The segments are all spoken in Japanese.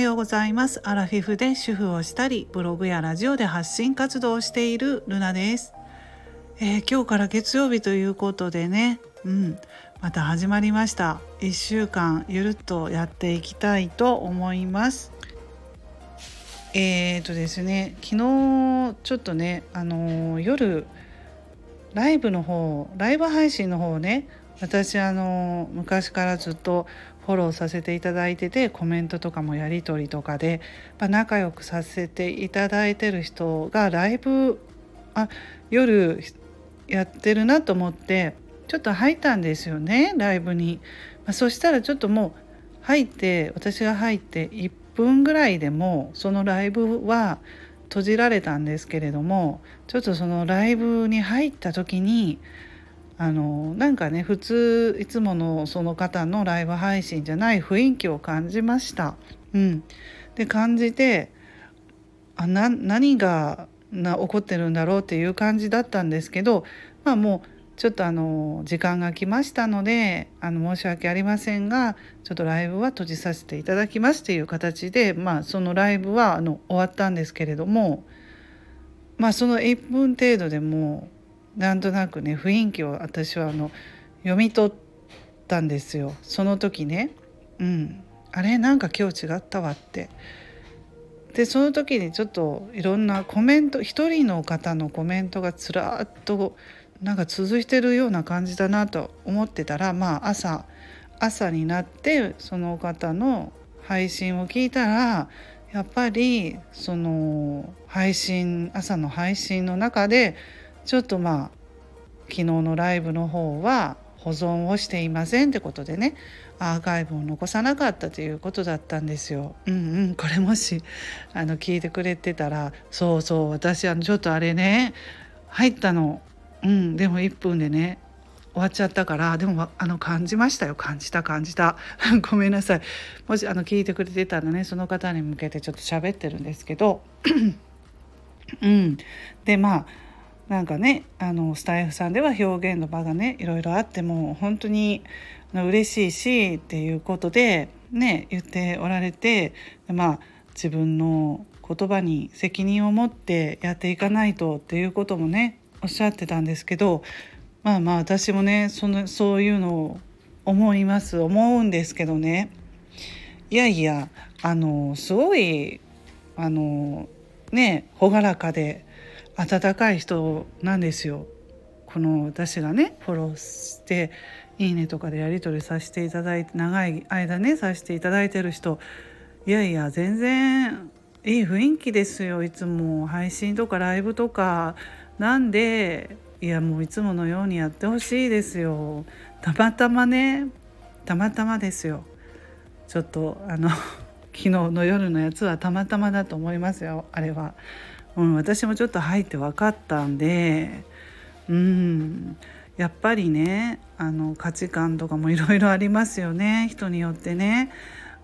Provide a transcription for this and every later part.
ようございます。アラフィフで主婦をしたりブログやラジオで発信活動をしているルナです、えー、今日から月曜日ということでね。うん。また始まりました。1週間ゆるっとやっていきたいと思います。えーとですね昨日ちょっとねあのー、夜ライブの方ライブ配信の方ね私あの昔からずっとフォローさせていただいててコメントとかもやり取りとかで、まあ、仲良くさせていただいてる人がライブあ夜やってるなと思ってちょっと入ったんですよねライブに。まあ、そしたらちょっともう入って私が入って1分ぐらいでもそのライブは閉じられたんですけれどもちょっとそのライブに入った時にあのなんかね普通いつものその方のライブ配信じゃない雰囲気を感じました。うん、で感じてあな何がな起こってるんだろうっていう感じだったんですけどまあもうちょっとあの時間が来ましたのであの申し訳ありませんがちょっとライブは閉じさせていただきますっていう形で、まあ、そのライブはあの終わったんですけれども、まあ、その1分程度でもなんとなくね雰囲気を私はあの読み取ったんですよその時ね。うん、あれなんか今日違ったわって。でその時にちょっといろんなコメント一人の方のコメントがずらっとなんか続いてるような感じだなと思ってたらまあ朝朝になってその方の配信を聞いたらやっぱりその配信朝の配信の中でちょっとまあ昨日のライブの方は保存をしていませんってことでねアーカイブを残さなかったということだったんですよ。うんうんこれもしあの聞いてくれてたらそうそう私あのちょっとあれね入ったの。うんでも1分でね終わっちゃったからでもあの感じましたよ。感じた感じた。ごめんなさい。もしあの聞いてくれてたらねその方に向けてちょっと喋ってるんですけど。うん。でまあなんかねあのスタイフさんでは表現の場がねいろいろあっても本当に嬉しいしっていうことでね言っておられてまあ自分の言葉に責任を持ってやっていかないとっていうこともねおっしゃってたんですけどまあまあ私もねそのそういうのを思います思うんですけどね。いやいやあのすごいあのね朗らかで温かい人なんですよ。この私がねフォローして「いいね」とかでやり取りさせていただいて長い間ねさせていただいてる人。いやいや全然いい雰囲気ですよ。いつも配信とかライブとか。なんでいやもういつものようにやってほしいですよ。たまたまねたまたまですよ。ちょっとあの 昨日の夜のやつはたまたまだと思いますよあれは、うん、私もちょっと入って分かったんでうんやっぱりねあの価値観とかもいろいろありますよね人によってね。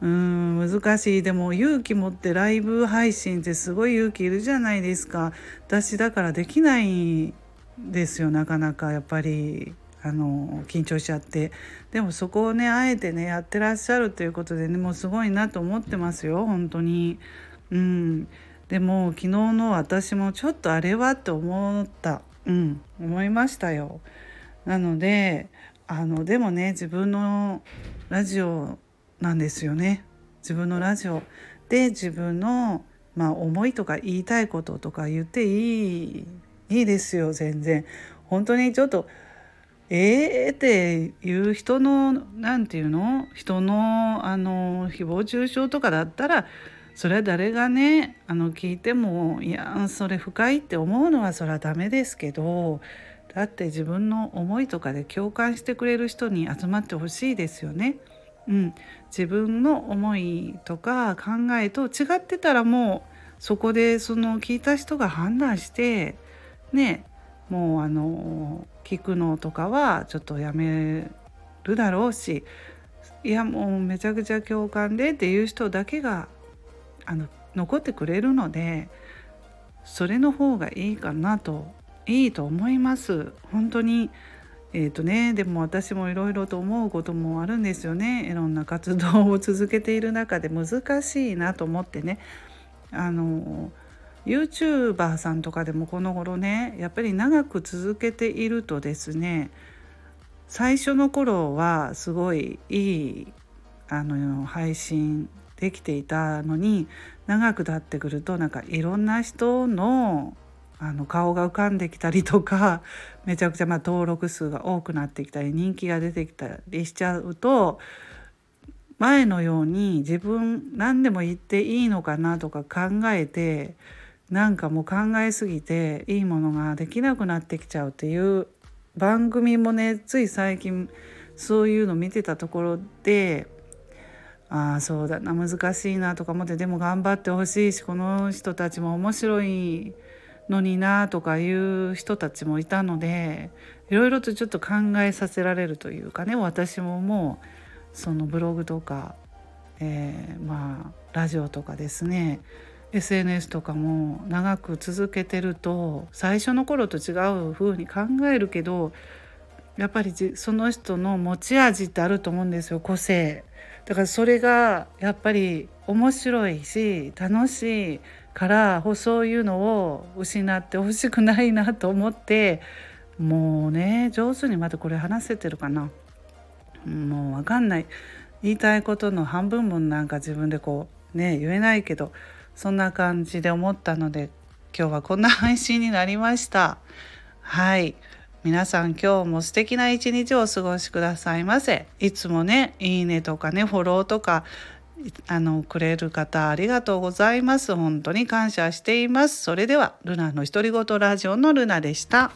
うん難しい。でも勇気持ってライブ配信ってすごい勇気いるじゃないですか。私だからできないですよなかなかやっぱり。あの緊張しちゃって。でもそこをねあえてねやってらっしゃるということでねもうすごいなと思ってますよ本当に。うん。でも昨日の私もちょっとあれはって思った。うん。思いましたよ。なのであのでもね自分のラジオなんですよね。自分のラジオ。で自分の、まあ、思いとか言いたいこととか言っていいいいですよ全然。本当にちょっとえーっていう人の何て言うの？人のあの誹謗中傷とかだったらそれは誰がねあの聞いてもいやそれ深いって思うのはそれはダメですけどだって自分の思いとかで共感してくれる人に集まってほしいですよね。うん、自分の思いとか考えと違ってたらもうそこでその聞いた人が判断してねもうあの聞くのとかはちょっとやめるだろうしいやもうめちゃくちゃ共感でっていう人だけがあの残ってくれるのでそれの方がいいかなといいと思います。本当に。えーとね、でも私もいろいろと思うこともあるんですよね。いろんな活動を続けている中で。難しいなと思ってね。あの YouTuber さんとかでもこの頃ねやっぱり長く続けているとですね最初の頃はすごいいいあの配信できていたのに長く経ってくるとなんかいろんな人のあの顔が浮かんできたりとか めちゃくちゃま登録数が多くなってきたり人気が出てきたりしちゃうと前のように自分何でも言っていいのかなとか考えてなんかもう考えすぎていいものができなくなってきちゃうっていう番組もねつい最近そういうの見てたところでああそうだな難しいなとか思ってでも頑張ってほしいしこの人たちも面白いのになとかいう人たちもいたのでいろいろとちょっと考えさせられるというかね私ももうそのブログとか、えー、まあラジオとかですね SNS とかも長く続けてると最初の頃と違う風に考えるけどやっぱりその人の持ち味ってあると思うんですよ個性。だからそれがやっぱり面白いし楽しいからそういうのを失ってほしくないなと思ってもうね上手にまたこれ話せてるかな。もう分かんない。言いたいことの半分もなんか自分でこうね言えないけどそんな感じで思ったので今日はこんな配信になりました。はい。皆さん今日も素敵な一日をお過ごしくださいませ。いつもねいいねとかねフォローとかあのくれる方ありがとうございます。本当に感謝しています。それではルナの独り言ラジオのルナでした。